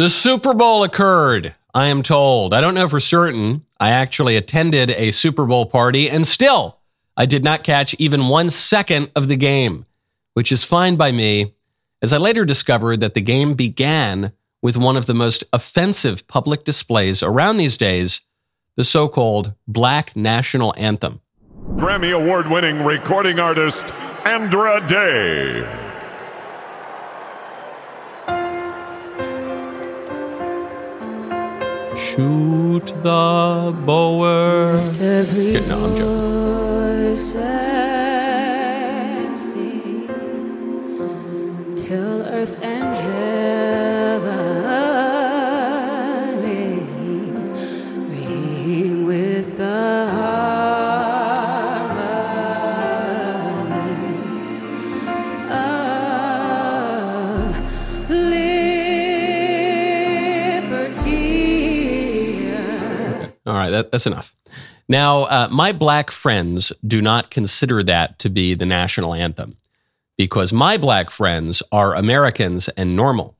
The Super Bowl occurred, I am told. I don't know for certain. I actually attended a Super Bowl party and still I did not catch even one second of the game, which is fine by me, as I later discovered that the game began with one of the most offensive public displays around these days the so called Black National Anthem. Grammy Award winning recording artist Andra Day. Shoot the bower. Lift every Okay, no, I'm joking. voice and sing till earth right, that, that's enough. Now, uh, my black friends do not consider that to be the national anthem because my black friends are Americans and normal.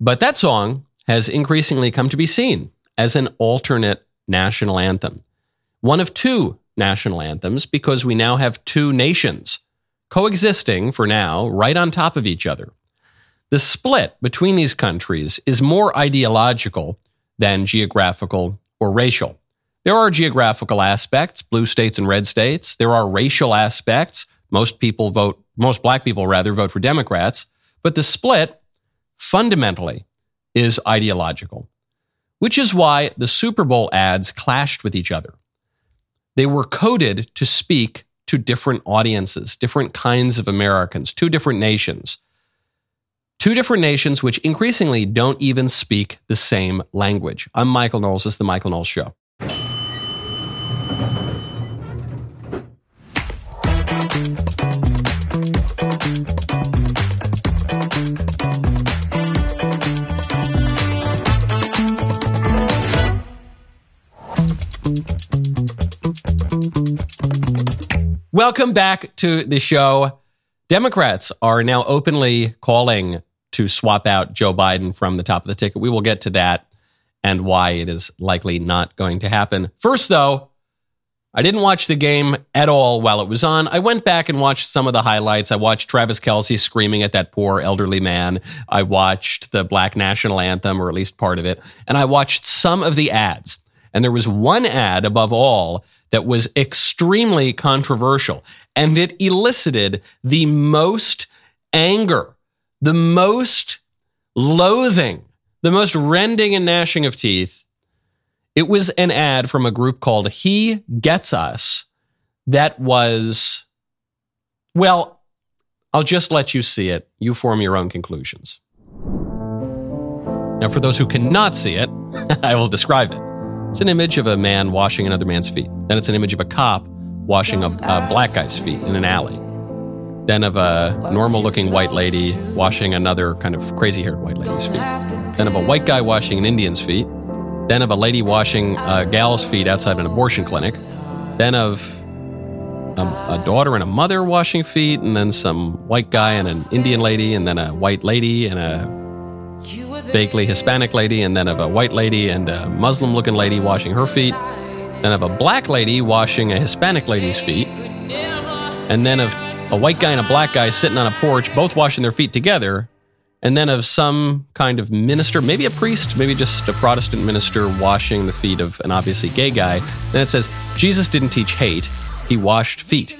But that song has increasingly come to be seen as an alternate national anthem. One of two national anthems because we now have two nations coexisting for now right on top of each other. The split between these countries is more ideological than geographical or racial. There are geographical aspects, blue states and red states. There are racial aspects. Most people vote, most black people rather vote for Democrats. But the split fundamentally is ideological, which is why the Super Bowl ads clashed with each other. They were coded to speak to different audiences, different kinds of Americans, two different nations. Two different nations which increasingly don't even speak the same language. I'm Michael Knowles. This is The Michael Knowles Show. Welcome back to the show. Democrats are now openly calling to swap out Joe Biden from the top of the ticket. We will get to that and why it is likely not going to happen. First, though, I didn't watch the game at all while it was on. I went back and watched some of the highlights. I watched Travis Kelce screaming at that poor elderly man. I watched the Black National Anthem, or at least part of it. And I watched some of the ads. And there was one ad above all that was extremely controversial. And it elicited the most anger, the most loathing, the most rending and gnashing of teeth. It was an ad from a group called He Gets Us that was, well, I'll just let you see it. You form your own conclusions. Now, for those who cannot see it, I will describe it. It's an image of a man washing another man's feet. Then it's an image of a cop washing a, a black guy's feet in an alley. Then of a normal looking white lady washing another kind of crazy haired white lady's feet. Then of a white guy washing an Indian's feet. Then of a lady washing a gal's feet outside an abortion clinic. Then of a, a daughter and a mother washing feet. And then some white guy and an Indian lady. And then a white lady and a vaguely Hispanic lady, and then of a white lady and a Muslim looking lady washing her feet, then of a black lady washing a Hispanic lady's feet, and then of a white guy and a black guy sitting on a porch, both washing their feet together, and then of some kind of minister, maybe a priest, maybe just a Protestant minister washing the feet of an obviously gay guy. Then it says, Jesus didn't teach hate, he washed feet.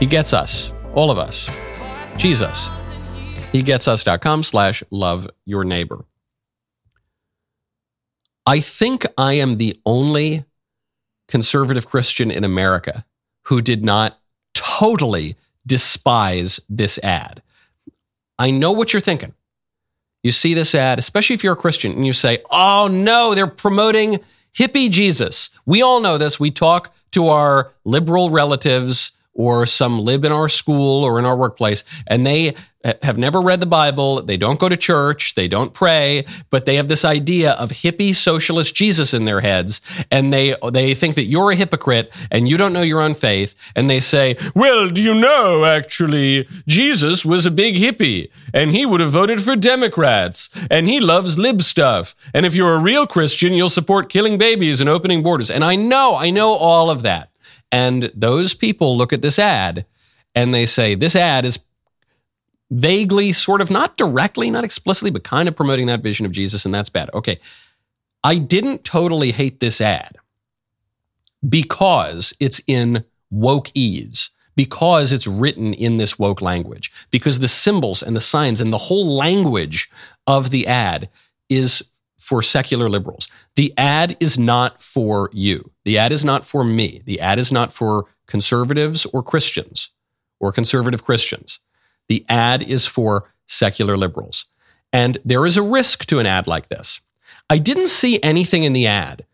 He gets us, all of us. Jesus. HeGetsUs.com slash love your neighbor. I think I am the only conservative Christian in America who did not totally despise this ad. I know what you're thinking. You see this ad, especially if you're a Christian, and you say, oh no, they're promoting hippie Jesus. We all know this. We talk to our liberal relatives or some lib in our school or in our workplace, and they have never read the Bible, they don't go to church, they don't pray, but they have this idea of hippie socialist Jesus in their heads, and they they think that you're a hypocrite and you don't know your own faith, and they say, "Well, do you know actually Jesus was a big hippie and he would have voted for Democrats and he loves lib stuff, and if you're a real Christian, you'll support killing babies and opening borders." And I know, I know all of that. And those people look at this ad and they say, "This ad is vaguely, sort of, not directly, not explicitly, but kind of promoting that vision of Jesus, and that's bad. Okay. I didn't totally hate this ad because it's in woke ease, because it's written in this woke language, because the symbols and the signs and the whole language of the ad is for secular liberals. The ad is not for you. The ad is not for me. The ad is not for conservatives or Christians or conservative Christians. The ad is for secular liberals. And there is a risk to an ad like this. I didn't see anything in the ad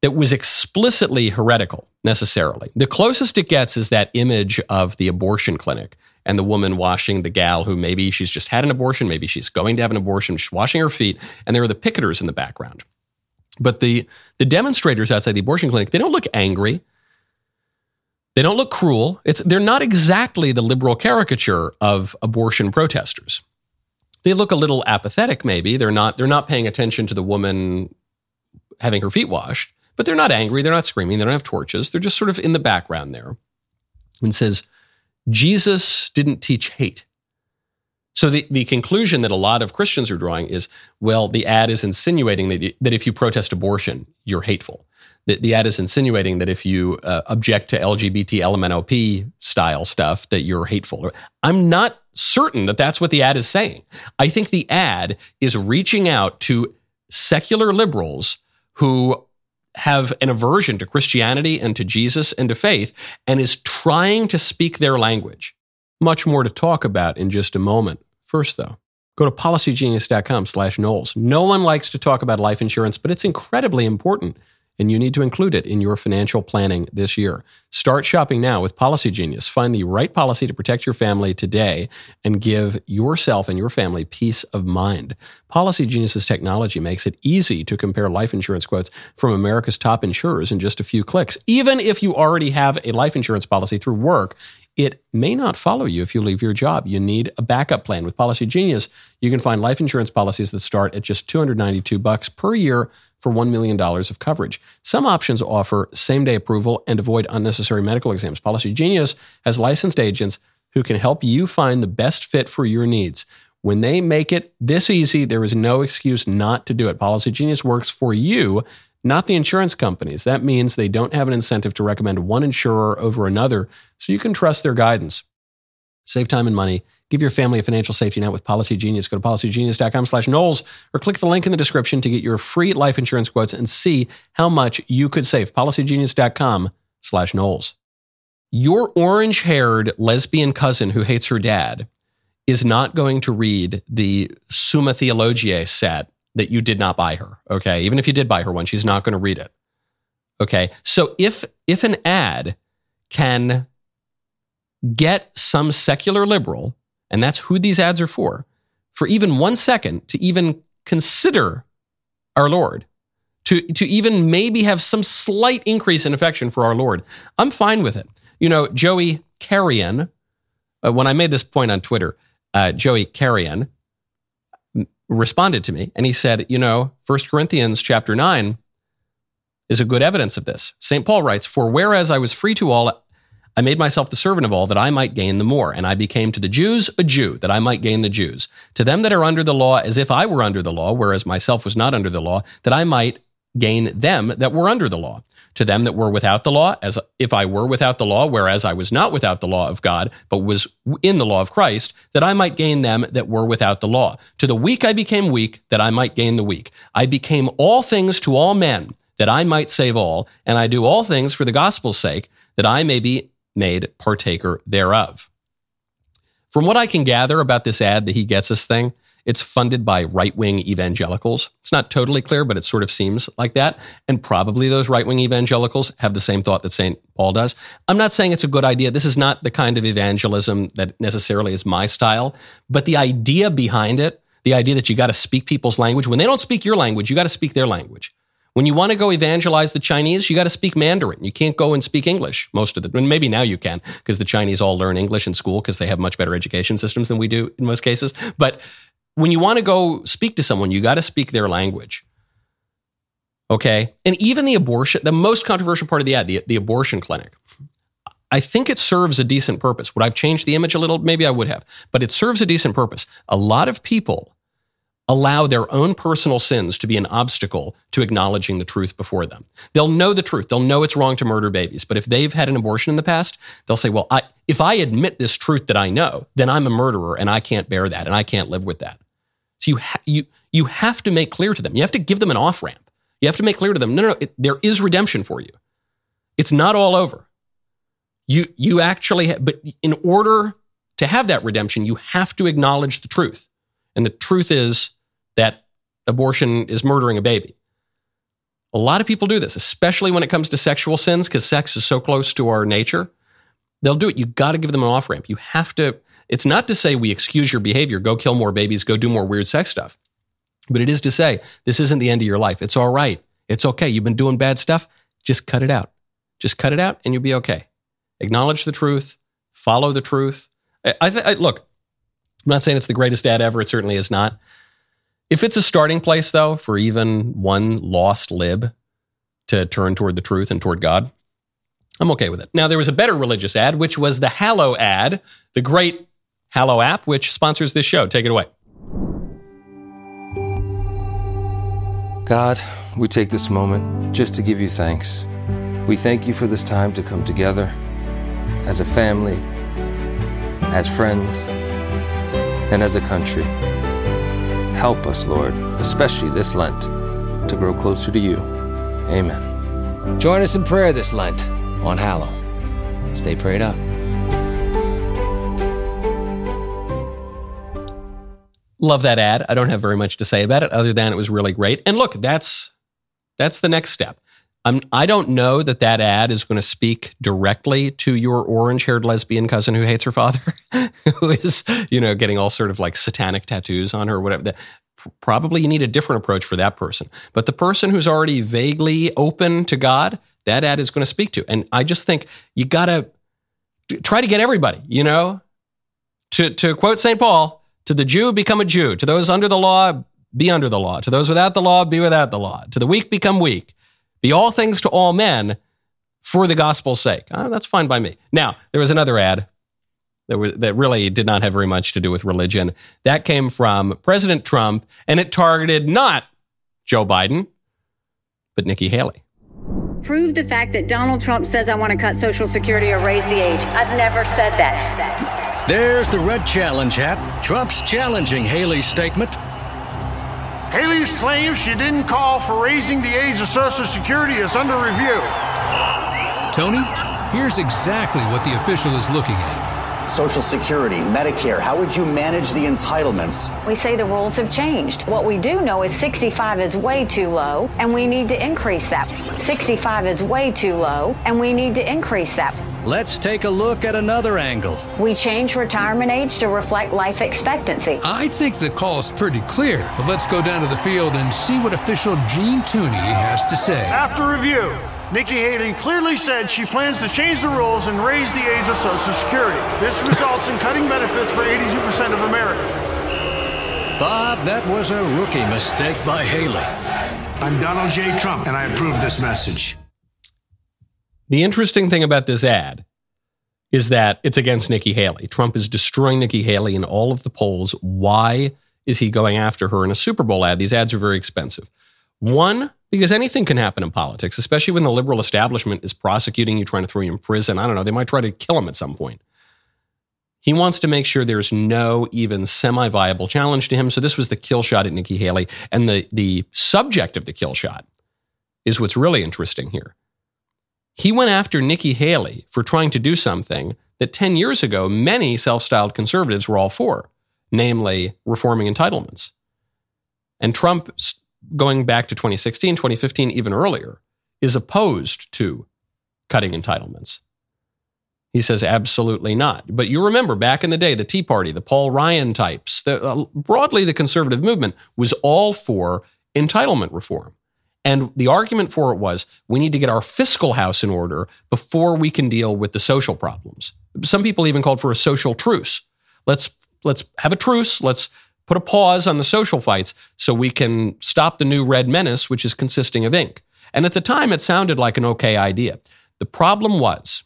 that was explicitly heretical necessarily. The closest it gets is that image of the abortion clinic and the woman washing the gal who maybe she's just had an abortion, maybe she's going to have an abortion, she's washing her feet, and there are the picketers in the background. But the the demonstrators outside the abortion clinic, they don't look angry. They don't look cruel. It's, they're not exactly the liberal caricature of abortion protesters. They look a little apathetic, maybe. They're not, they're not paying attention to the woman having her feet washed, but they're not angry. They're not screaming. They don't have torches. They're just sort of in the background there. And says, Jesus didn't teach hate. So the, the conclusion that a lot of Christians are drawing is, well, the ad is insinuating that, that if you protest abortion, you're hateful the, the ad is insinuating that if you uh, object to LGBT LMNOP style stuff, that you're hateful. I'm not certain that that's what the ad is saying. I think the ad is reaching out to secular liberals who have an aversion to Christianity and to Jesus and to faith and is trying to speak their language. Much more to talk about in just a moment. First, though, go to policygenius.com slash Knowles. No one likes to talk about life insurance, but it's incredibly important and you need to include it in your financial planning this year. Start shopping now with Policy Genius. Find the right policy to protect your family today and give yourself and your family peace of mind. Policy Genius's technology makes it easy to compare life insurance quotes from America's top insurers in just a few clicks. Even if you already have a life insurance policy through work, it may not follow you if you leave your job. You need a backup plan. With Policy Genius, you can find life insurance policies that start at just 292 bucks per year for $1 million of coverage. Some options offer same day approval and avoid unnecessary medical exams. Policy Genius has licensed agents who can help you find the best fit for your needs. When they make it this easy, there is no excuse not to do it. Policy Genius works for you, not the insurance companies. That means they don't have an incentive to recommend one insurer over another, so you can trust their guidance. Save time and money Give your family a financial safety net with Policy Genius. Go to policygenius.com slash Knowles or click the link in the description to get your free life insurance quotes and see how much you could save. Policygenius.com slash Knowles. Your orange haired lesbian cousin who hates her dad is not going to read the Summa Theologiae set that you did not buy her. Okay. Even if you did buy her one, she's not going to read it. Okay. So if, if an ad can get some secular liberal and that's who these ads are for, for even one second to even consider our Lord, to, to even maybe have some slight increase in affection for our Lord, I'm fine with it. You know, Joey Carrion, uh, when I made this point on Twitter, uh, Joey Carrion responded to me and he said, you know, 1 Corinthians chapter 9 is a good evidence of this. St. Paul writes, For whereas I was free to all, I made myself the servant of all that I might gain the more. And I became to the Jews a Jew that I might gain the Jews. To them that are under the law, as if I were under the law, whereas myself was not under the law, that I might gain them that were under the law. To them that were without the law, as if I were without the law, whereas I was not without the law of God, but was in the law of Christ, that I might gain them that were without the law. To the weak I became weak, that I might gain the weak. I became all things to all men, that I might save all, and I do all things for the gospel's sake, that I may be made partaker thereof. From what I can gather about this ad that he gets us thing, it's funded by right wing evangelicals. It's not totally clear, but it sort of seems like that. And probably those right wing evangelicals have the same thought that St. Paul does. I'm not saying it's a good idea. This is not the kind of evangelism that necessarily is my style, but the idea behind it, the idea that you got to speak people's language, when they don't speak your language, you got to speak their language. When you want to go evangelize the Chinese, you got to speak Mandarin. You can't go and speak English most of the and maybe now you can because the Chinese all learn English in school because they have much better education systems than we do in most cases. But when you want to go speak to someone, you got to speak their language. Okay? And even the abortion, the most controversial part of the ad, the, the abortion clinic. I think it serves a decent purpose. Would I've changed the image a little? Maybe I would have, but it serves a decent purpose. A lot of people allow their own personal sins to be an obstacle to acknowledging the truth before them. They'll know the truth. They'll know it's wrong to murder babies. But if they've had an abortion in the past, they'll say, well, I, if I admit this truth that I know, then I'm a murderer and I can't bear that and I can't live with that. So you, ha- you, you have to make clear to them. You have to give them an off ramp. You have to make clear to them, no, no, no it, there is redemption for you. It's not all over. You, you actually, ha- but in order to have that redemption, you have to acknowledge the truth. And the truth is that abortion is murdering a baby. A lot of people do this, especially when it comes to sexual sins, because sex is so close to our nature. They'll do it. You got to give them an off ramp. You have to. It's not to say we excuse your behavior, go kill more babies, go do more weird sex stuff. But it is to say this isn't the end of your life. It's all right. It's okay. You've been doing bad stuff. Just cut it out. Just cut it out and you'll be okay. Acknowledge the truth, follow the truth. I, I, I look, I'm not saying it's the greatest ad ever. It certainly is not. If it's a starting place, though, for even one lost lib to turn toward the truth and toward God, I'm okay with it. Now, there was a better religious ad, which was the Hallow ad, the great Hallow app, which sponsors this show. Take it away. God, we take this moment just to give you thanks. We thank you for this time to come together as a family, as friends, and as a country. Help us, Lord, especially this Lent, to grow closer to you. Amen. Join us in prayer this Lent on Hallow. Stay prayed up. Love that ad. I don't have very much to say about it other than it was really great. And look, that's that's the next step. I'm, I don't know that that ad is going to speak directly to your orange-haired lesbian cousin who hates her father, who is, you know, getting all sort of like satanic tattoos on her or whatever. Probably you need a different approach for that person. But the person who's already vaguely open to God, that ad is going to speak to. And I just think you got to try to get everybody, you know, to, to quote St. Paul, to the Jew, become a Jew. To those under the law, be under the law. To those without the law, be without the law. To the weak, become weak. Be all things to all men for the gospel's sake. Oh, that's fine by me. Now, there was another ad that, was, that really did not have very much to do with religion. That came from President Trump, and it targeted not Joe Biden, but Nikki Haley. Prove the fact that Donald Trump says I want to cut Social Security or raise the age. I've never said that. There's the red challenge hat. Trump's challenging Haley's statement. Haley's claim she didn't call for raising the age of Social Security is under review. Tony, here's exactly what the official is looking at. Social Security, Medicare, how would you manage the entitlements? We say the rules have changed. What we do know is 65 is way too low, and we need to increase that. 65 is way too low, and we need to increase that. Let's take a look at another angle. We change retirement age to reflect life expectancy. I think the call is pretty clear, but let's go down to the field and see what official Gene Tooney has to say. After review, Nikki Haley clearly said she plans to change the rules and raise the age of Social Security. This results in cutting benefits for 82% of Americans. Bob, that was a rookie mistake by Haley. I'm Donald J. Trump, and I approve this message. The interesting thing about this ad is that it's against Nikki Haley. Trump is destroying Nikki Haley in all of the polls. Why is he going after her in a Super Bowl ad? These ads are very expensive. One, because anything can happen in politics, especially when the liberal establishment is prosecuting you, trying to throw you in prison. I don't know, they might try to kill him at some point. He wants to make sure there's no even semi viable challenge to him. So this was the kill shot at Nikki Haley. And the, the subject of the kill shot is what's really interesting here. He went after Nikki Haley for trying to do something that 10 years ago many self styled conservatives were all for namely reforming entitlements. And Trump, going back to 2016, 2015, even earlier, is opposed to cutting entitlements. He says absolutely not. But you remember back in the day, the Tea Party, the Paul Ryan types, the, uh, broadly the conservative movement was all for entitlement reform. And the argument for it was we need to get our fiscal house in order before we can deal with the social problems. Some people even called for a social truce. Let's let's have a truce. Let's put a pause on the social fights so we can stop the new red menace, which is consisting of ink. And at the time, it sounded like an okay idea. The problem was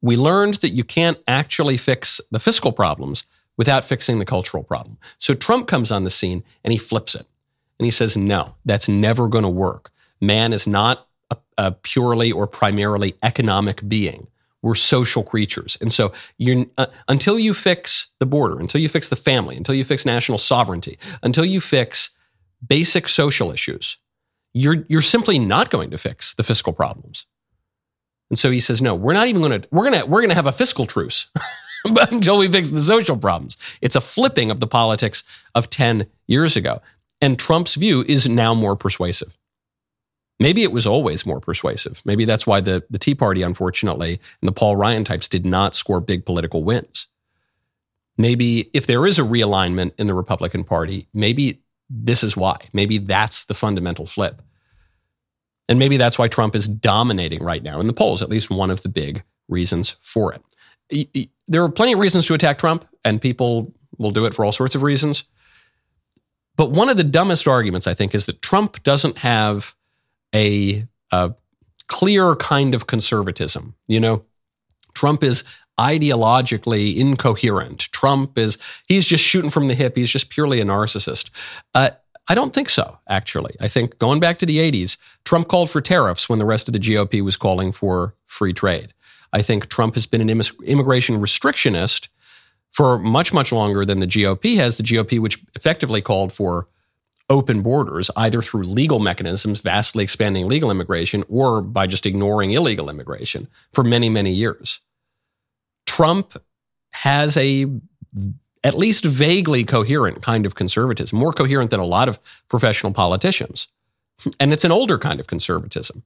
we learned that you can't actually fix the fiscal problems without fixing the cultural problem. So Trump comes on the scene and he flips it. And he says, no, that's never going to work. Man is not a, a purely or primarily economic being. We're social creatures. And so you uh, until you fix the border, until you fix the family, until you fix national sovereignty, until you fix basic social issues, you're, you're simply not going to fix the fiscal problems. And so he says, no, we're not even going to, we're going to, we're going to have a fiscal truce until we fix the social problems. It's a flipping of the politics of 10 years ago. And Trump's view is now more persuasive. Maybe it was always more persuasive. Maybe that's why the, the Tea Party, unfortunately, and the Paul Ryan types did not score big political wins. Maybe if there is a realignment in the Republican Party, maybe this is why. Maybe that's the fundamental flip. And maybe that's why Trump is dominating right now in the polls, at least one of the big reasons for it. There are plenty of reasons to attack Trump, and people will do it for all sorts of reasons. But one of the dumbest arguments, I think, is that Trump doesn't have a, a clear kind of conservatism. You know, Trump is ideologically incoherent. Trump is, he's just shooting from the hip. He's just purely a narcissist. Uh, I don't think so, actually. I think going back to the 80s, Trump called for tariffs when the rest of the GOP was calling for free trade. I think Trump has been an immig- immigration restrictionist for much, much longer than the GOP has. The GOP, which effectively called for open borders, either through legal mechanisms, vastly expanding legal immigration, or by just ignoring illegal immigration for many, many years. Trump has a at least vaguely coherent kind of conservatism, more coherent than a lot of professional politicians. And it's an older kind of conservatism.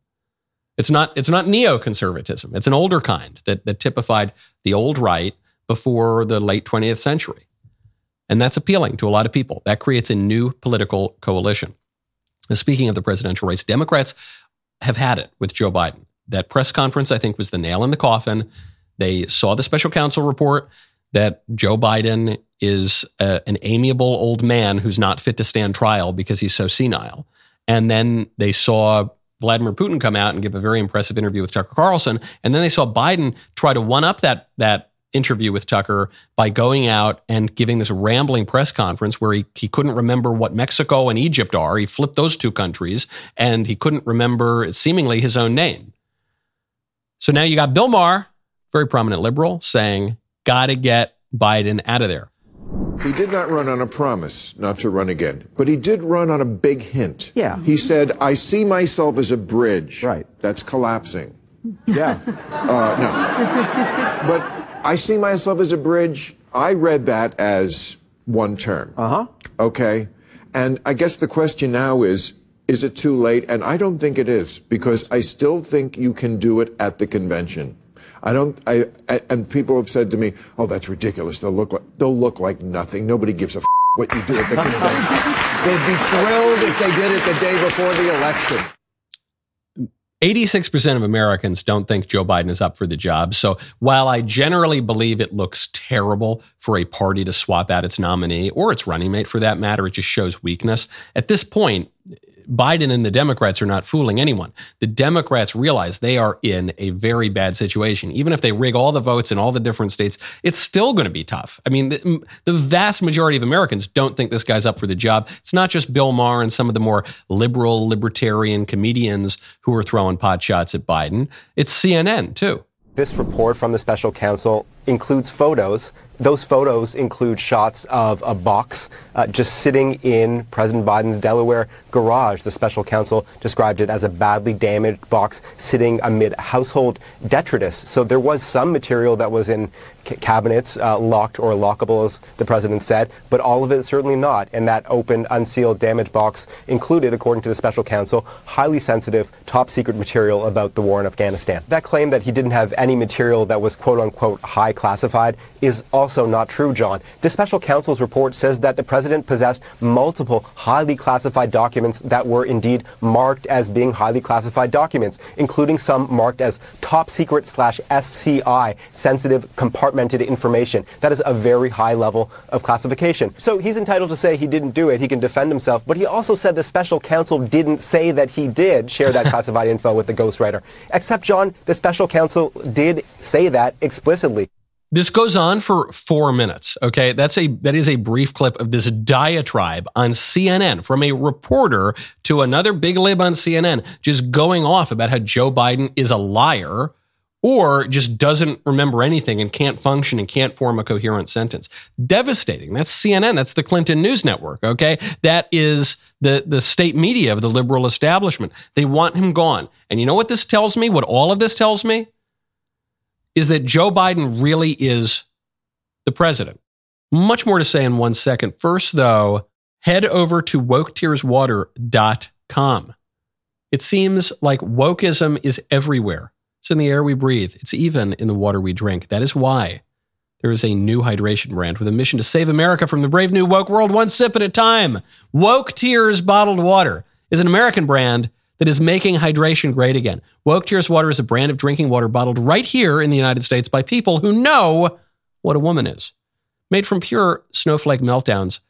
It's not it's not neoconservatism. It's an older kind that that typified the old right before the late 20th century. And that's appealing to a lot of people. That creates a new political coalition. Now, speaking of the presidential race, Democrats have had it with Joe Biden. That press conference, I think, was the nail in the coffin. They saw the special counsel report that Joe Biden is a, an amiable old man who's not fit to stand trial because he's so senile. And then they saw Vladimir Putin come out and give a very impressive interview with Tucker Carlson. And then they saw Biden try to one up that, that interview with Tucker by going out and giving this rambling press conference where he, he couldn't remember what Mexico and Egypt are. He flipped those two countries and he couldn't remember seemingly his own name. So now you got Bill Maher, very prominent liberal, saying, got to get Biden out of there. He did not run on a promise not to run again, but he did run on a big hint. Yeah. He said, I see myself as a bridge. Right. That's collapsing. Yeah. Uh, no. but I see myself as a bridge. I read that as one term. Uh huh. Okay. And I guess the question now is, is it too late? And I don't think it is because I still think you can do it at the convention. I don't. I, I and people have said to me, "Oh, that's ridiculous. They'll look like they'll look like nothing. Nobody gives a f- what you do at the convention. They'd be thrilled if they did it the day before the election." 86% of Americans don't think Joe Biden is up for the job. So while I generally believe it looks terrible for a party to swap out its nominee or its running mate for that matter, it just shows weakness. At this point, Biden and the Democrats are not fooling anyone. The Democrats realize they are in a very bad situation. Even if they rig all the votes in all the different states, it's still going to be tough. I mean, the, the, vast majority of Americans don't think this guy's up for the job. It's not just Bill Maher and some of the more liberal, libertarian comedians who are throwing pot shots at Biden. It's CNN, too. This report from the special counsel includes photos. Those photos include shots of a box uh, just sitting in President Biden's Delaware garage. The special counsel described it as a badly damaged box sitting amid household detritus. So there was some material that was in c- cabinets, uh, locked or lockable, as the president said, but all of it certainly not. And that open, unsealed, damaged box included, according to the special counsel, highly sensitive, top secret material about the war in Afghanistan. That claim that he didn't have any material that was quote unquote high classified is also not true, John. The special counsel's report says that the president possessed multiple highly classified documents that were indeed marked as being highly classified documents, including some marked as top secret slash SCI, sensitive compartmented information. That is a very high level of classification. So he's entitled to say he didn't do it. He can defend himself, but he also said the special counsel didn't say that he did share that classified info with the ghostwriter. Except, John, the special counsel did say that explicitly. This goes on for four minutes. Okay, that's a that is a brief clip of this diatribe on CNN from a reporter to another big lib on CNN, just going off about how Joe Biden is a liar or just doesn't remember anything and can't function and can't form a coherent sentence. Devastating. That's CNN. That's the Clinton News Network. Okay, that is the the state media of the liberal establishment. They want him gone. And you know what this tells me? What all of this tells me? Is that Joe Biden really is the president. Much more to say in one second. First, though, head over to woketearswater.com. It seems like wokeism is everywhere. It's in the air we breathe, it's even in the water we drink. That is why there is a new hydration brand with a mission to save America from the brave new woke world one sip at a time. Woke Tears Bottled Water is an American brand that is making hydration great again. Woke Tears Water is a brand of drinking water bottled right here in the United States by people who know what a woman is. Made from pure snowflake meltdowns,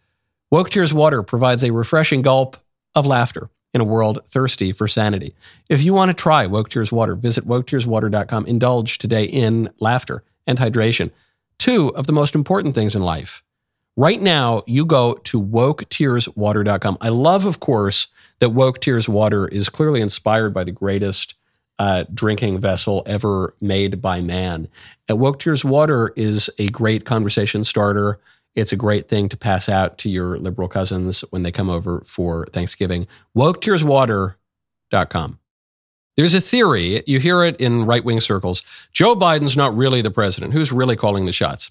Woke Tears Water provides a refreshing gulp of laughter in a world thirsty for sanity. If you want to try Woke Tears Water, visit woketearswater.com. Indulge today in laughter and hydration. Two of the most important things in life. Right now, you go to woketearswater.com. I love, of course, that Woke Tears Water is clearly inspired by the greatest uh, drinking vessel ever made by man. And Woke Tears Water is a great conversation starter. It's a great thing to pass out to your liberal cousins when they come over for Thanksgiving. WokeTearsWater.com. There's a theory, you hear it in right wing circles. Joe Biden's not really the president. Who's really calling the shots?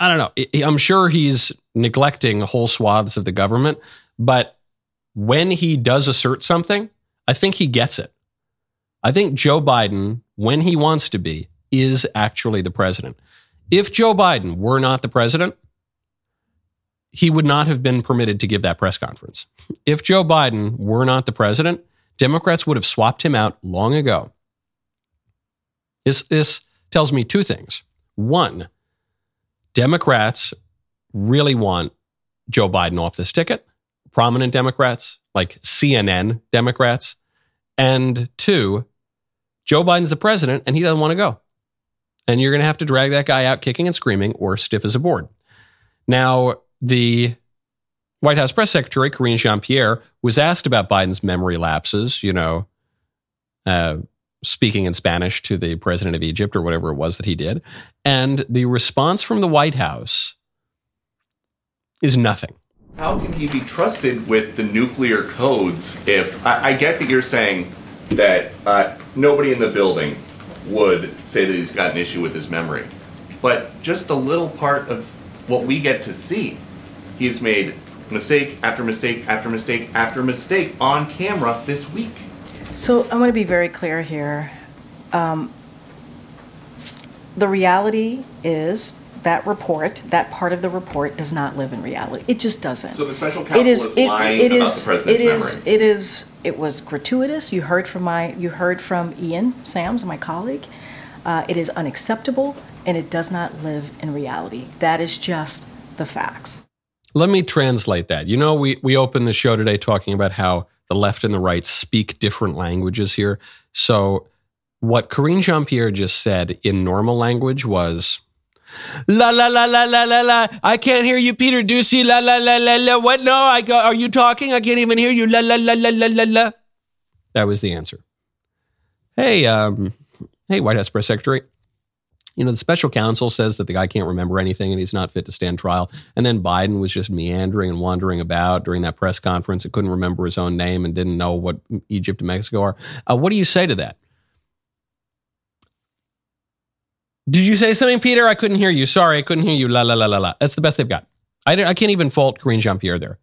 I don't know. I'm sure he's neglecting whole swaths of the government, but when he does assert something, I think he gets it. I think Joe Biden, when he wants to be, is actually the president. If Joe Biden were not the president, he would not have been permitted to give that press conference. If Joe Biden were not the president, Democrats would have swapped him out long ago. This, this tells me two things. One, Democrats really want Joe Biden off this ticket, prominent Democrats, like CNN Democrats. And two, Joe Biden's the president and he doesn't want to go. And you're going to have to drag that guy out kicking and screaming or stiff as a board. Now, the White House press secretary, Karine Jean Pierre, was asked about Biden's memory lapses, you know, uh, speaking in Spanish to the president of Egypt or whatever it was that he did. And the response from the White House is nothing. How can he be trusted with the nuclear codes if I, I get that you're saying that uh, nobody in the building would say that he's got an issue with his memory, but just the little part of what we get to see, he's made mistake after mistake after mistake after mistake on camera this week. So I want to be very clear here. Um, the reality is that report, that part of the report, does not live in reality. It just doesn't. So the special counsel it is is it, lying it about is the president's it is memory. it is it was gratuitous. You heard from my you heard from Ian Sams, my colleague. Uh, it is unacceptable, and it does not live in reality. That is just the facts. Let me translate that. You know, we, we opened the show today talking about how the left and the right speak different languages here. So, what Karine Jean Pierre just said in normal language was La la la la la la la. I can't hear you, Peter Doocy. La la la la la. What? No, I go. Are you talking? I can't even hear you. La la la la la la la. That was the answer. Hey, um, hey, White House press secretary. You know, the special counsel says that the guy can't remember anything and he's not fit to stand trial. And then Biden was just meandering and wandering about during that press conference and couldn't remember his own name and didn't know what Egypt and Mexico are. Uh, what do you say to that? Did you say something, Peter? I couldn't hear you. Sorry, I couldn't hear you. La la la la la. That's the best they've got. I, I can't even fault Karine Jean Pierre there.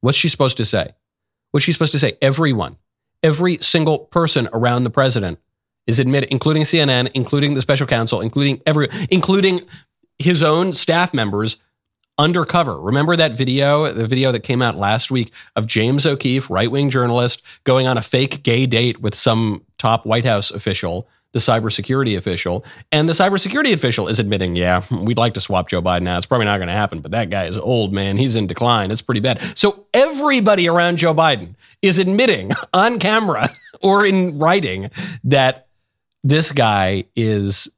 What's she supposed to say? What's she supposed to say? Everyone, every single person around the president is admitted, including CNN, including the special counsel, including every, including his own staff members undercover. Remember that video, the video that came out last week of James O'Keefe, right wing journalist, going on a fake gay date with some top White House official, the cybersecurity official. And the cybersecurity official is admitting, yeah, we'd like to swap Joe Biden out. It's probably not going to happen, but that guy is old, man. He's in decline. It's pretty bad. So everybody around Joe Biden is admitting on camera or in writing that this guy is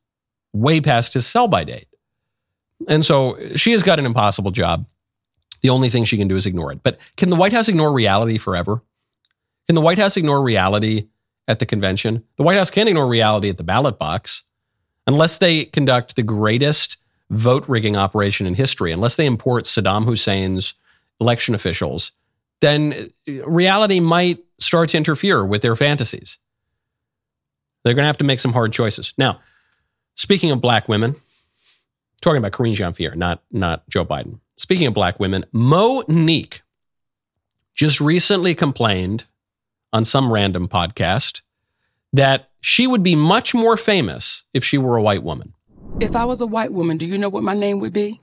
way past his sell by date. And so she has got an impossible job. The only thing she can do is ignore it. But can the White House ignore reality forever? Can the White House ignore reality at the convention? The White House can't ignore reality at the ballot box unless they conduct the greatest vote rigging operation in history, unless they import Saddam Hussein's election officials, then uh, reality might start to interfere with their fantasies. They're going to have to make some hard choices. Now, speaking of black women, talking about Karine Jean Pierre, not, not Joe Biden. Speaking of black women, Mo'Nique just recently complained on some random podcast that she would be much more famous if she were a white woman. If I was a white woman, do you know what my name would be?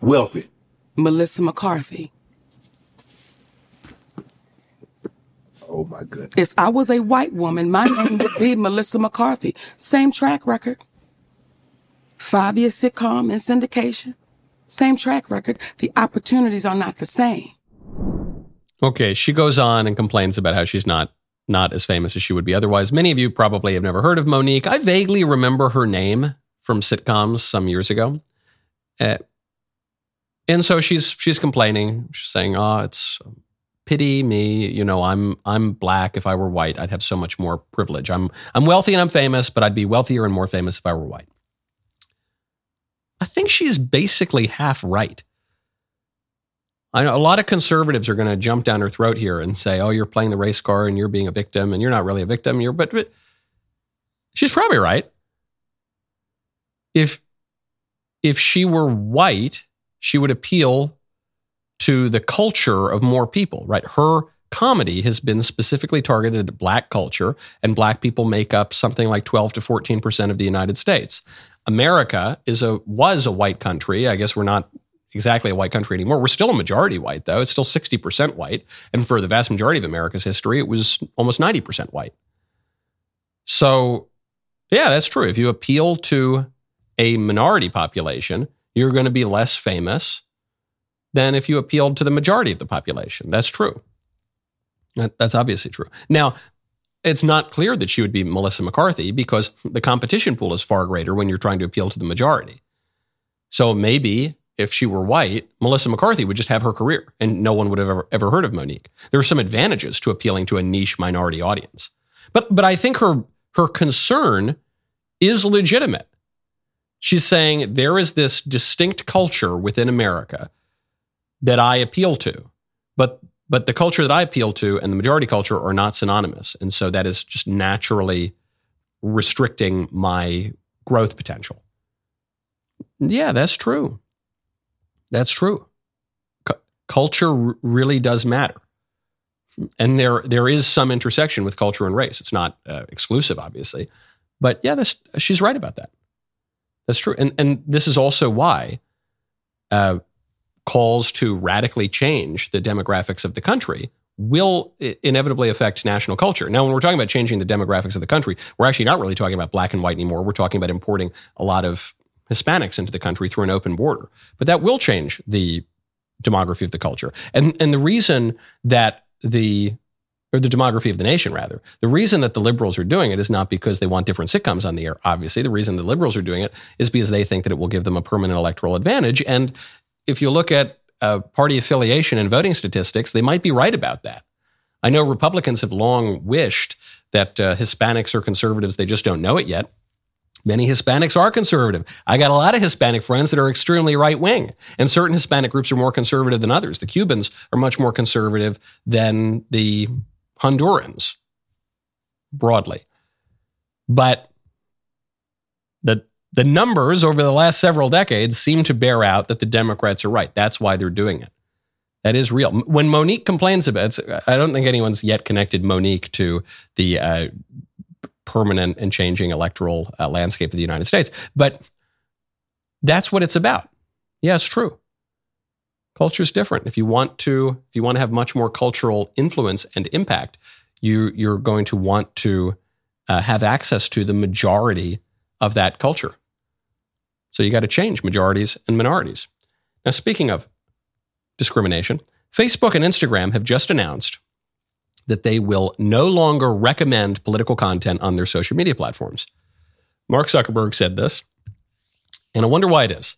Wealthy. Melissa McCarthy. Oh my goodness. If I was a white woman, my name would be Melissa McCarthy. Same track record. Five year sitcom in syndication. Same track record. The opportunities are not the same. Okay, she goes on and complains about how she's not not as famous as she would be otherwise. Many of you probably have never heard of Mo'Nique. I vaguely remember her name from sitcoms some years ago. Uh, and so she's she's complaining. She's saying, "Oh, it's pity me. You know, I'm I'm black. If I were white, I'd have so much more privilege. I'm I'm wealthy and I'm famous, but I'd be wealthier and more famous if I were white." I think she's basically half right. I know a lot of conservatives are going to jump down her throat here and say, "Oh, you're playing the race card and you're being a victim, and you're not really a victim." You're, but, but she's probably right. If if she were white, she would appeal to the culture of more people, right? Her comedy has been specifically targeted at black culture, and black people make up something like 12 to 14 percent of the United States. America is a was a white country. I guess we're not exactly a white country anymore. We're still a majority white, though. It's still 60% white. And for the vast majority of America's history, it was almost 90% white. So, yeah, that's true. If you appeal to a minority population, you're going to be less famous than if you appealed to the majority of the population. That's true. That, that's obviously true. Now, it's not clear that she would be Melissa McCarthy because the competition pool is far greater when you're trying to appeal to the majority. So maybe if she were white, Melissa McCarthy would just have her career and no one would have ever, ever heard of Mo'Nique. There are some advantages to appealing to a niche minority audience. But but I think her her concern is legitimate. She's saying there is this distinct culture within America that I appeal to. But but the culture that I appeal to and the majority culture are not synonymous. And so that is just naturally restricting my growth potential. Yeah, that's true. That's true. C- culture r- really does matter. And there there is some intersection with culture and race. It's not uh, exclusive, obviously. But yeah, that's, she's right about that. That's true. And, and this is also why uh, calls to radically change the demographics of the country will inevitably affect national culture. Now, when we're talking about changing the demographics of the country, we're actually not really talking about black and white anymore. We're talking about importing a lot of Hispanics into the country through an open border. But that will change the demography of the culture. And and the reason that the or the demography of the nation rather. The reason that the liberals are doing it is not because they want different sitcoms on the air. Obviously, the reason the liberals are doing it is because they think that it will give them a permanent electoral advantage. And if you look at uh, party affiliation and voting statistics, they might be right about that. I know Republicans have long wished that uh, Hispanics are conservatives; they just don't know it yet. Many Hispanics are conservative. I got a lot of Hispanic friends that are extremely right wing, and certain Hispanic groups are more conservative than others. The Cubans are much more conservative than the Hondurans, broadly. But the the numbers over the last several decades seem to bear out that the Democrats are right. That's why they're doing it. That is real. When Mo'Nique complains about it, I don't think anyone's yet connected Mo'Nique to the uh, permanent and changing electoral uh, landscape of the United States. But that's what it's about. Yeah, it's true. Culture is different. If you want to, if you want to have much more cultural influence and impact, you you're going to want to uh, have access to the majority of that culture. So you got to change majorities and minorities. Now, speaking of discrimination, Facebook and Instagram have just announced that they will no longer recommend political content on their social media platforms. Mark Zuckerberg said this, and I wonder why it is.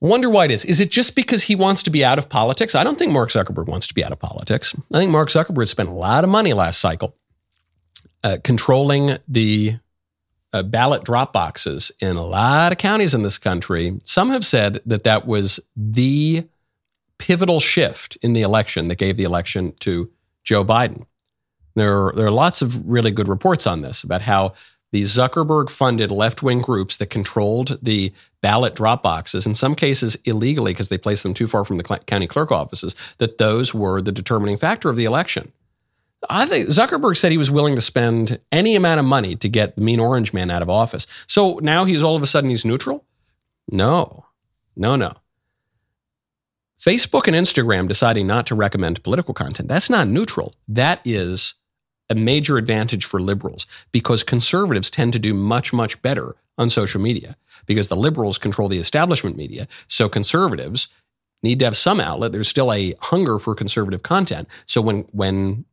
Wonder why it is. Is it just because he wants to be out of politics? I don't think Mark Zuckerberg wants to be out of politics. I think Mark Zuckerberg spent a lot of money last cycle uh, controlling the uh, ballot drop boxes in a lot of counties in this country. Some have said that that was the pivotal shift in the election that gave the election to Joe Biden. There are, there are lots of really good reports on this about how the Zuckerberg funded left wing groups that controlled the ballot drop boxes, in some cases illegally because they placed them too far from the county clerk offices, that those were the determining factor of the election. I think Zuckerberg said he was willing to spend any amount of money to get the mean orange man out of office. So now he's all of a sudden he's neutral? No, no, no. Facebook and Instagram deciding not to recommend political content, that's not neutral. That is a major advantage for liberals because conservatives tend to do much, much better on social media because the liberals control the establishment media. So conservatives need to have some outlet. There's still a hunger for conservative content. So when, when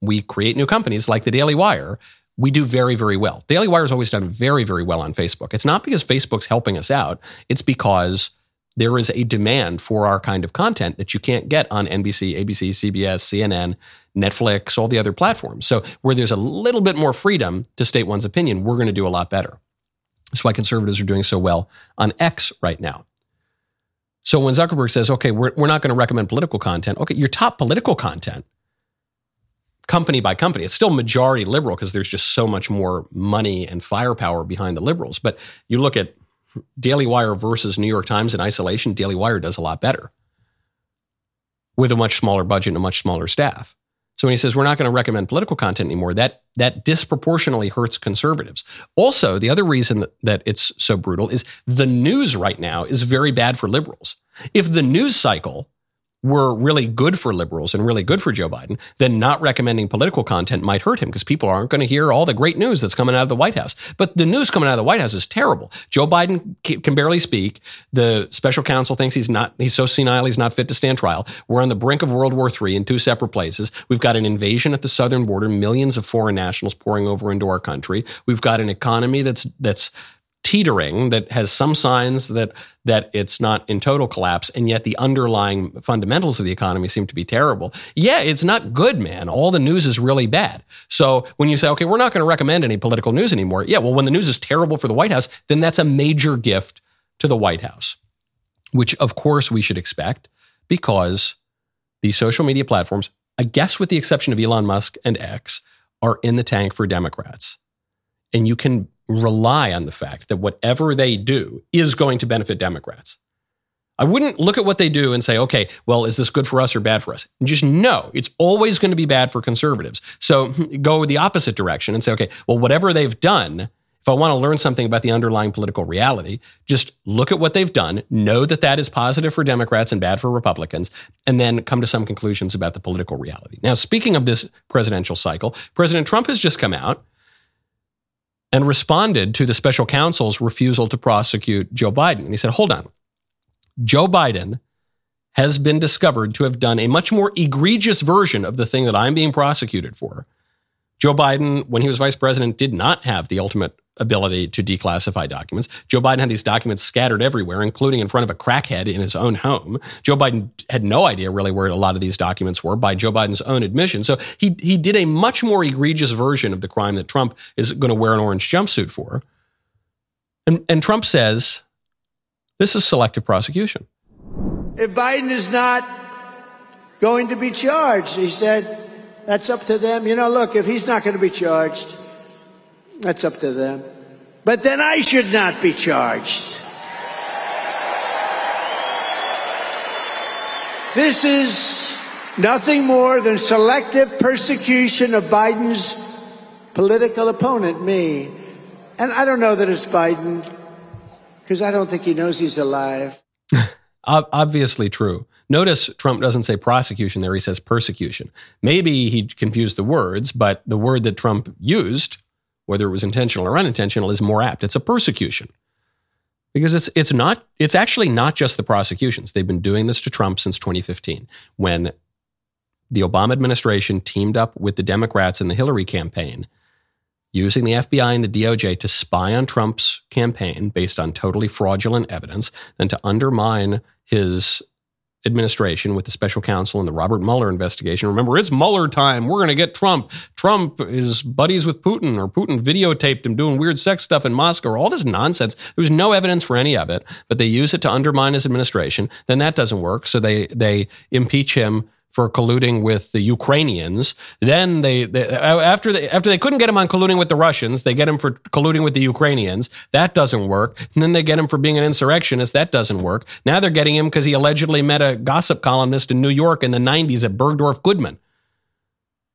we create new companies like the Daily Wire, we do very, very well. Daily Wire has always done very, very well on Facebook. It's not because Facebook's helping us out, it's because there is a demand for our kind of content that you can't get on NBC, ABC, CBS, CNN, Netflix, all the other platforms. So, where there's a little bit more freedom to state one's opinion, we're going to do a lot better. That's why conservatives are doing so well on X right now. So, when Zuckerberg says, okay, we're, we're not going to recommend political content, okay, your top political content, company by company, it's still majority liberal because there's just so much more money and firepower behind the liberals. But you look at Daily Wire versus New York Times in isolation, Daily Wire does a lot better with a much smaller budget and a much smaller staff. So when he says we're not going to recommend political content anymore, that that disproportionately hurts conservatives. Also, the other reason that, that it's so brutal is the news right now is very bad for liberals. If the news cycle were really good for liberals and really good for Joe Biden, then not recommending political content might hurt him because people aren't going to hear all the great news that's coming out of the White House. But the news coming out of the White House is terrible. Joe Biden can barely speak. The special counsel thinks he's not, he's so senile, he's not fit to stand trial. We're on the brink of World War III in two separate places. We've got an invasion at the southern border, millions of foreign nationals pouring over into our country. We've got an economy that's, that's, teetering that has some signs that that it's not in total collapse and yet the underlying fundamentals of the economy seem to be terrible. Yeah it's not good man. All the news is really bad. So when you say okay we're not going to recommend any political news anymore yeah well when the news is terrible for the white house then that's a major gift to the white house which of course we should expect because the social media platforms i guess with the exception of elon musk and x are in the tank for democrats. And you can rely on the fact that whatever they do is going to benefit Democrats. I wouldn't look at what they do and say, okay, well, is this good for us or bad for us? just know it's always going to be bad for conservatives. So go the opposite direction and say, okay, well, whatever they've done, if I want to learn something about the underlying political reality, just look at what they've done, know that that is positive for Democrats and bad for Republicans, and then come to some conclusions about the political reality. Now, speaking of this presidential cycle, President Trump has just come out and responded to the special counsel's refusal to prosecute Joe Biden. And he said, hold on. Joe Biden has been discovered to have done a much more egregious version of the thing that I'm being prosecuted for. Joe Biden, when he was vice president, did not have the ultimate ability to declassify documents. Joe Biden had these documents scattered everywhere, including in front of a crackhead in his own home. Joe Biden had no idea really where a lot of these documents were by Joe Biden's own admission. So he, he did a much more egregious version of the crime that Trump is going to wear an orange jumpsuit for. And, and Trump says this is selective prosecution. If Biden is not going to be charged, he said, that's up to them. You know, look, if he's not going to be charged, that's up to them. But then I should not be charged. This is nothing more than selective persecution of Biden's political opponent, me. And I don't know that it's Biden, because I don't think he knows he's alive. Obviously true. Notice Trump doesn't say prosecution there, he says persecution. Maybe he confused the words, but the word that Trump used, whether it was intentional or unintentional, is more apt. It's a persecution. Because it's it's not it's actually not just the prosecutions. They've been doing this to Trump since 2015 when the Obama administration teamed up with the Democrats in the Hillary campaign using the FBI and the DOJ to spy on Trump's campaign based on totally fraudulent evidence, and to undermine his administration with the special counsel and the Robert Mueller investigation. Remember, it's Mueller time. We're going to get Trump. Trump is buddies with Putin, or Putin videotaped him doing weird sex stuff in Moscow, or all this nonsense. There was no evidence for any of it, but they use it to undermine his administration. Then that doesn't work. So they, they impeach him for colluding with the Ukrainians. Then they, they, after they after they couldn't get him on colluding with the Russians, they get him for colluding with the Ukrainians. That doesn't work. And then they get him for being an insurrectionist. That doesn't work. Now they're getting him because he allegedly met a gossip columnist in New York in the 90s at Bergdorf Goodman.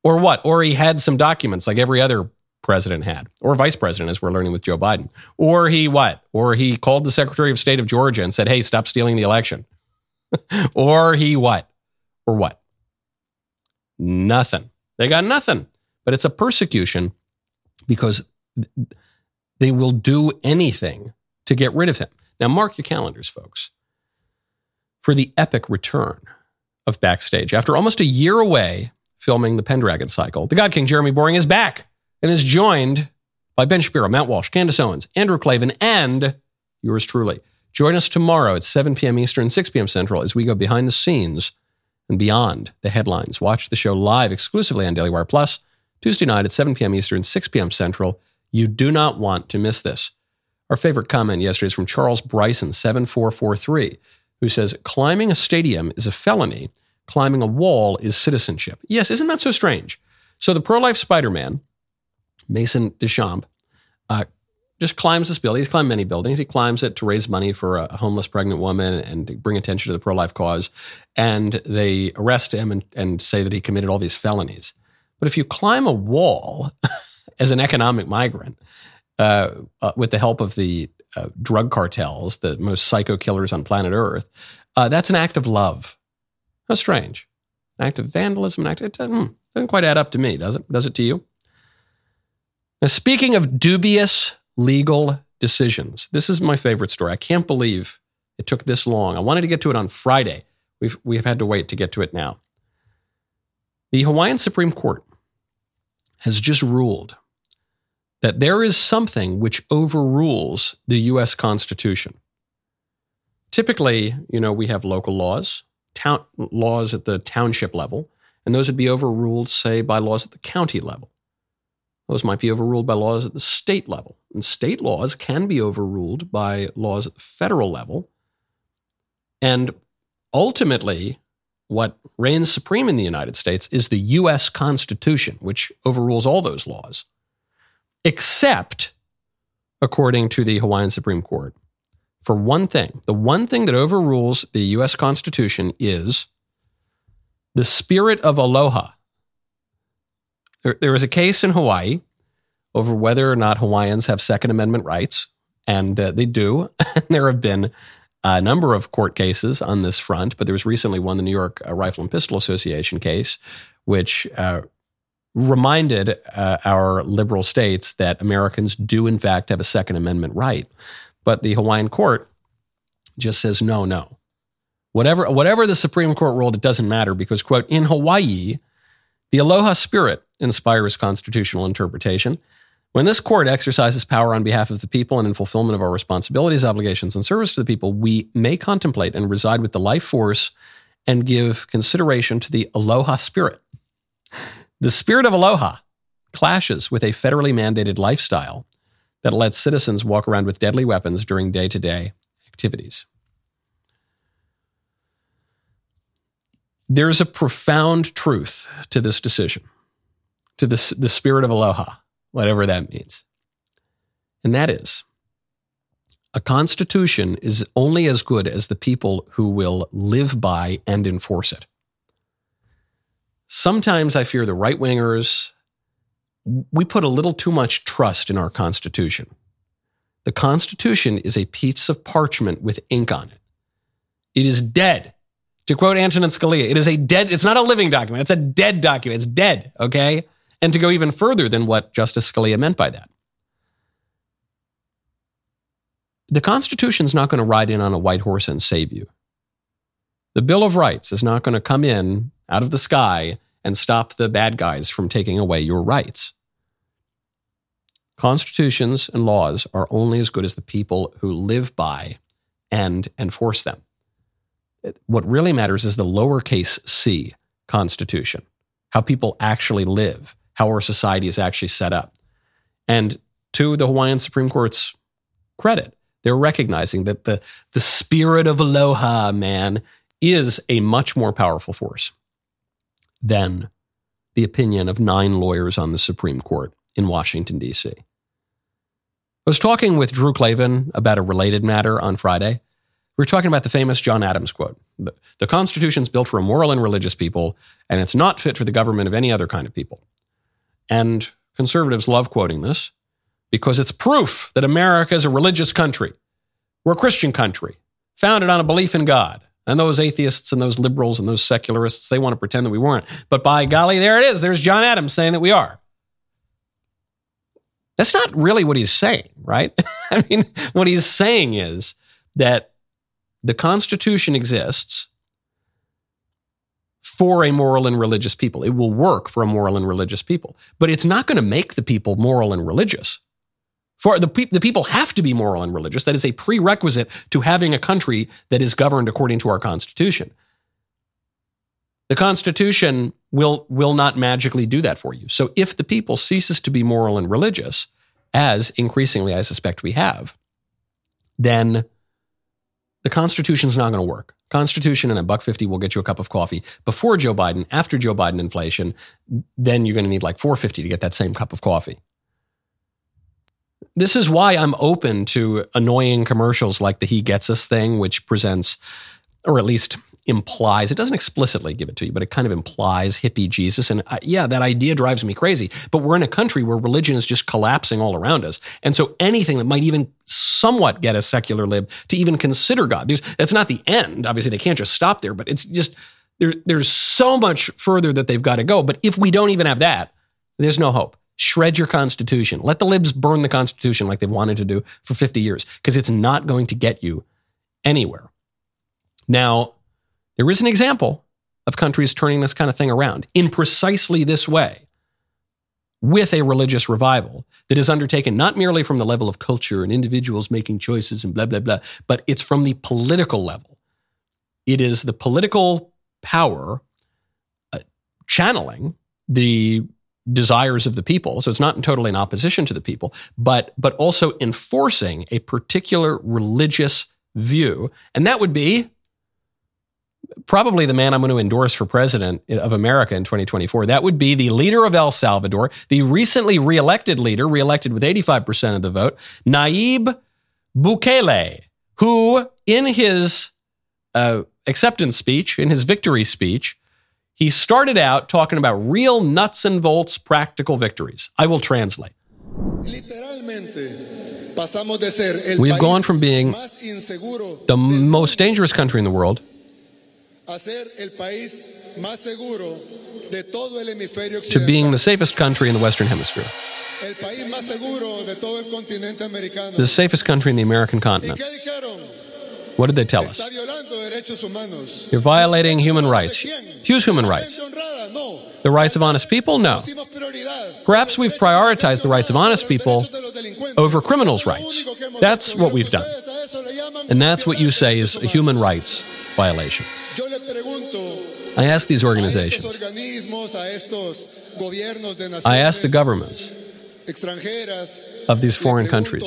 Or what? Or he had some documents like every other president had, or vice president, as we're learning with Joe Biden. Or he what? Or he called the Secretary of State of Georgia and said, hey, stop stealing the election. or he what? Or what? Nothing. They got nothing. But it's a persecution because they will do anything to get rid of him. Now, mark your calendars, folks, for the epic return of Backstage. After almost a year away filming the Pendragon cycle, the God King Jeremy Boring is back and is joined by Ben Shapiro, Matt Walsh, Candace Owens, Andrew Klavan, and yours truly. Join us tomorrow at 7 p.m. Eastern, 6 p.m. Central as we go behind the scenes and beyond the headlines. Watch the show live exclusively on Daily Wire Plus, Tuesday night at 7 p.m. Eastern, 6 p.m. Central. You do not want to miss this. Our favorite comment yesterday is from Charles Bryson, 7443, who says, Climbing a stadium is a felony. Climbing a wall is citizenship. Yes, isn't that so strange? So the pro life Spider Man, Maison DesChamps, uh, just climbs this building. He's climbed many buildings. He climbs it to raise money for a homeless pregnant woman and to bring attention to the pro life cause. And they arrest him and, and say that he committed all these felonies. But if you climb a wall as an economic migrant uh, uh, with the help of the uh, drug cartels, the most psycho killers on planet Earth, uh, that's an act of love. How strange. An act of vandalism, an act, it doesn't, doesn't quite add up to me, does it? Does it to you? Now, speaking of dubious legal decisions. This is my favorite story. I can't believe it took this long. I wanted to get to it on Friday. We've, we've had to wait to get to it now. The Hawaiian Supreme Court has just ruled that there is something which overrules the U.S. Constitution. Typically, you know, we have local laws, town, laws at the township level, and those would be overruled, say, by laws at the county level. Those might be overruled by laws at the state level. And state laws can be overruled by laws at the federal level. And ultimately, what reigns supreme in the United States is the U.S. Constitution, which overrules all those laws, except, according to the Hawaiian Supreme Court, for one thing. The one thing that overrules the U.S. Constitution is the spirit of aloha. There, there was a case in Hawaii over whether or not Hawaiians have Second Amendment rights, and uh, they do. there have been a number of court cases on this front, but there was recently one, the New York uh, Rifle and Pistol Association case, which uh, reminded uh, our liberal states that Americans do, in fact, have a Second Amendment right. But the Hawaiian court just says, no, no. Whatever, whatever the Supreme Court ruled, it doesn't matter because, quote, in Hawaii, the aloha spirit inspires constitutional interpretation. When this court exercises power on behalf of the people and in fulfillment of our responsibilities, obligations, and service to the people, we may contemplate and reside with the life force and give consideration to the aloha spirit. The spirit of aloha clashes with a federally mandated lifestyle that lets citizens walk around with deadly weapons during day to day activities. There's a profound truth to this decision, to this, the spirit of aloha, whatever that means. And that is a constitution is only as good as the people who will live by and enforce it. Sometimes I fear the right wingers, we put a little too much trust in our Constitution. The Constitution is a piece of parchment with ink on it. It is dead. To quote Antonin Scalia, it is a dead, it's not a living document, it's a dead document. It's dead, okay? And to go even further than what Justice Scalia meant by that. The Constitution's not going to ride in on a white horse and save you. The Bill of Rights is not going to come in out of the sky and stop the bad guys from taking away your rights. Constitutions and laws are only as good as the people who live by and enforce them. What really matters is the lowercase c Constitution, how people actually live, how our society is actually set up. And to the Hawaiian Supreme Court's credit, they're recognizing that the, the spirit of aloha, man, is a much more powerful force than the opinion of nine lawyers on the Supreme Court in Washington, D.C. I was talking with Drew Klavan about a related matter on Friday. We were talking about the famous John Adams quote The, the Constitution's built for a moral and religious people, and it's not fit for the government of any other kind of people. And conservatives love quoting this because it's proof that America is a religious country. We're a Christian country, founded on a belief in God. And those atheists and those liberals and those secularists, they want to pretend that we weren't. But by golly, there it is. There's John Adams saying that we are. That's not really what he's saying, right? I mean, what he's saying is that the Constitution exists for a moral and religious people. It will work for a moral and religious people, but it's not going to make the people moral and religious. For the, pe- the people have to be moral and religious. That is a prerequisite to having a country that is governed according to our Constitution. The Constitution will, will not magically do that for you. So if the people ceases to be moral and religious, as increasingly I suspect we have, then the Constitution is not going to work. Constitution and a buck fifty will get you a cup of coffee before Joe Biden. After Joe Biden inflation, then you're going to need like four fifty to get that same cup of coffee. This is why I'm open to annoying commercials like the He Gets Us thing, which presents, or at least implies, it doesn't explicitly give it to you, but it kind of implies hippie Jesus. And uh, yeah, that idea drives me crazy. But we're in a country where religion is just collapsing all around us. And so anything that might even somewhat get a secular lib to even consider God, there's, that's not the end. Obviously, they can't just stop there, but it's just, there, there's so much further that they've got to go. But if we don't even have that, there's no hope shred your constitution. Let the libs burn the constitution like they've wanted to do for 50 years because it's not going to get you anywhere. Now, there is an example of countries turning this kind of thing around in precisely this way with a religious revival that is undertaken not merely from the level of culture and individuals making choices and blah, blah, blah, but it's from the political level. It is the political power uh, channeling the desires of the people. So it's not totally in opposition to the people, but but also enforcing a particular religious view. And that would be probably the man I'm going to endorse for president of America in 2024. That would be the leader of El Salvador, the recently reelected leader, reelected with 85% of the vote, Nayib Bukele, who in his uh, acceptance speech, in his victory speech, he started out talking about real nuts and bolts practical victories. I will translate. We have gone from being the most dangerous country in the world to being the safest country in the Western Hemisphere. The safest country in the American continent. What did they tell us? You're violating human rights. Whose human rights? The rights of honest people? No. Perhaps we've prioritized the rights of honest people over criminals' rights. That's what we've done. And that's what you say is a human rights violation. I ask these organizations, I ask the governments of these foreign countries,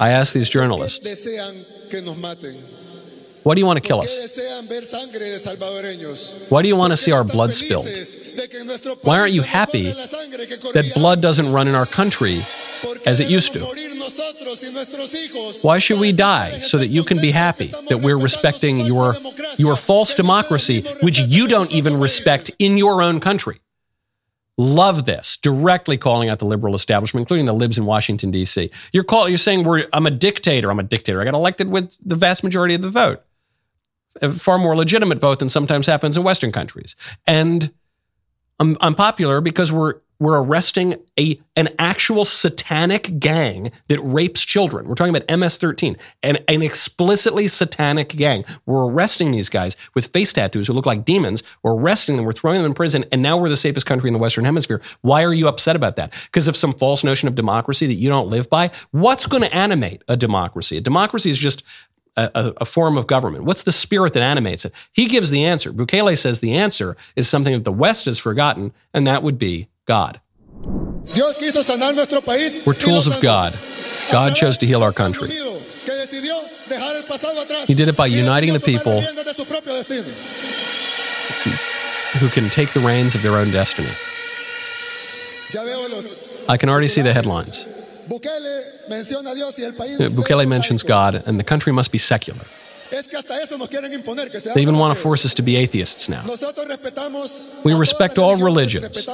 I ask these journalists, why do you want to kill us? Why do you want to see our blood spilled? Why aren't you happy that blood doesn't run in our country as it used to? Why should we die so that you can be happy that we're respecting your, your false democracy, which you don't even respect in your own country? Love this, directly calling out the liberal establishment, including the libs in Washington, D.C. You're, call, you're saying we're, I'm a dictator. I'm a dictator. I got elected with the vast majority of the vote a far more legitimate vote than sometimes happens in Western countries. And I'm, I'm popular because we're we're arresting a an actual satanic gang that rapes children. We're talking about MS-13, an, an explicitly satanic gang. We're arresting these guys with face tattoos who look like demons. We're arresting them. We're throwing them in prison, and now we're the safest country in the Western Hemisphere. Why are you upset about that? Because of some false notion of democracy that you don't live by. What's going to animate a democracy? A democracy is just a, a, form of government? What's the spirit that animates it? He gives the answer. Bukele says the answer is something that the West has forgotten, and that would be God. We're tools of God. God chose to heal our country. He did it by uniting the people who can take the reins of their own destiny. I can already see the headlines. Bukele mentions God, and the country must be secular. They even want to force us to be atheists now. We respect all religions.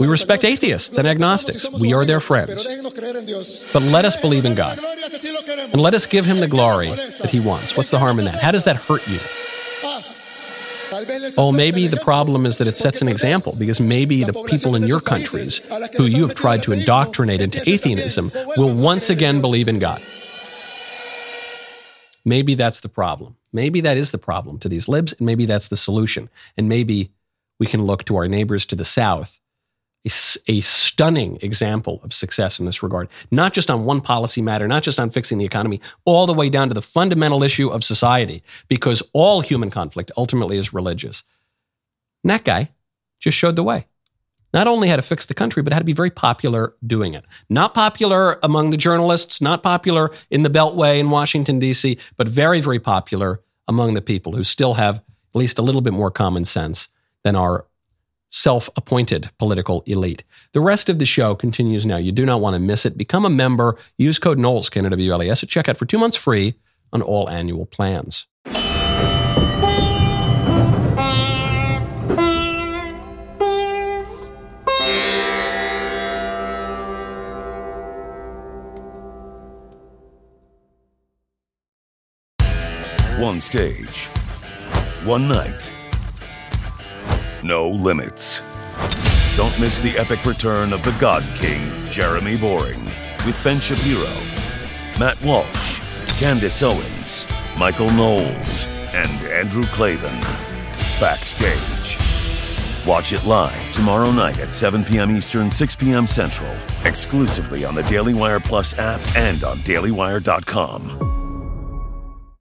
We respect atheists and agnostics. We are their friends. But let us believe in God. And let us give him the glory that he wants. What's the harm in that? How does that hurt you? Oh, maybe the problem is that it sets an example because maybe the people in your countries who you have tried to indoctrinate into atheism will once again believe in God. Maybe that's the problem. Maybe that is the problem to these libs, and maybe that's the solution. And maybe we can look to our neighbors to the south a, stunning example of success in this regard, not just on one policy matter, not just on fixing the economy, all the way down to the fundamental issue of society, because all human conflict ultimately is religious. And that guy just showed the way. Not only how to fix the country, but how to be very popular doing it. Not popular among the journalists, not popular in the Beltway in Washington, D.C., but very, very popular among the people who still have at least a little bit more common sense than our self appointed political elite. The rest of the show continues now. You do not want to miss it. Become a member. Use code Knowles, WLAS at checkout for two months free on all annual plans. One stage, one night no limits. Don't miss the epic return of the God King, Jeremy Boring, with Ben Shapiro, Matt Walsh, Candace Owens, Michael Knowles, and Andrew Klavan. Backstage. Watch it live tomorrow night at 7 p.m. Eastern, 6 p.m. Central, exclusively on the Daily Wire Plus app and on dailywire.com.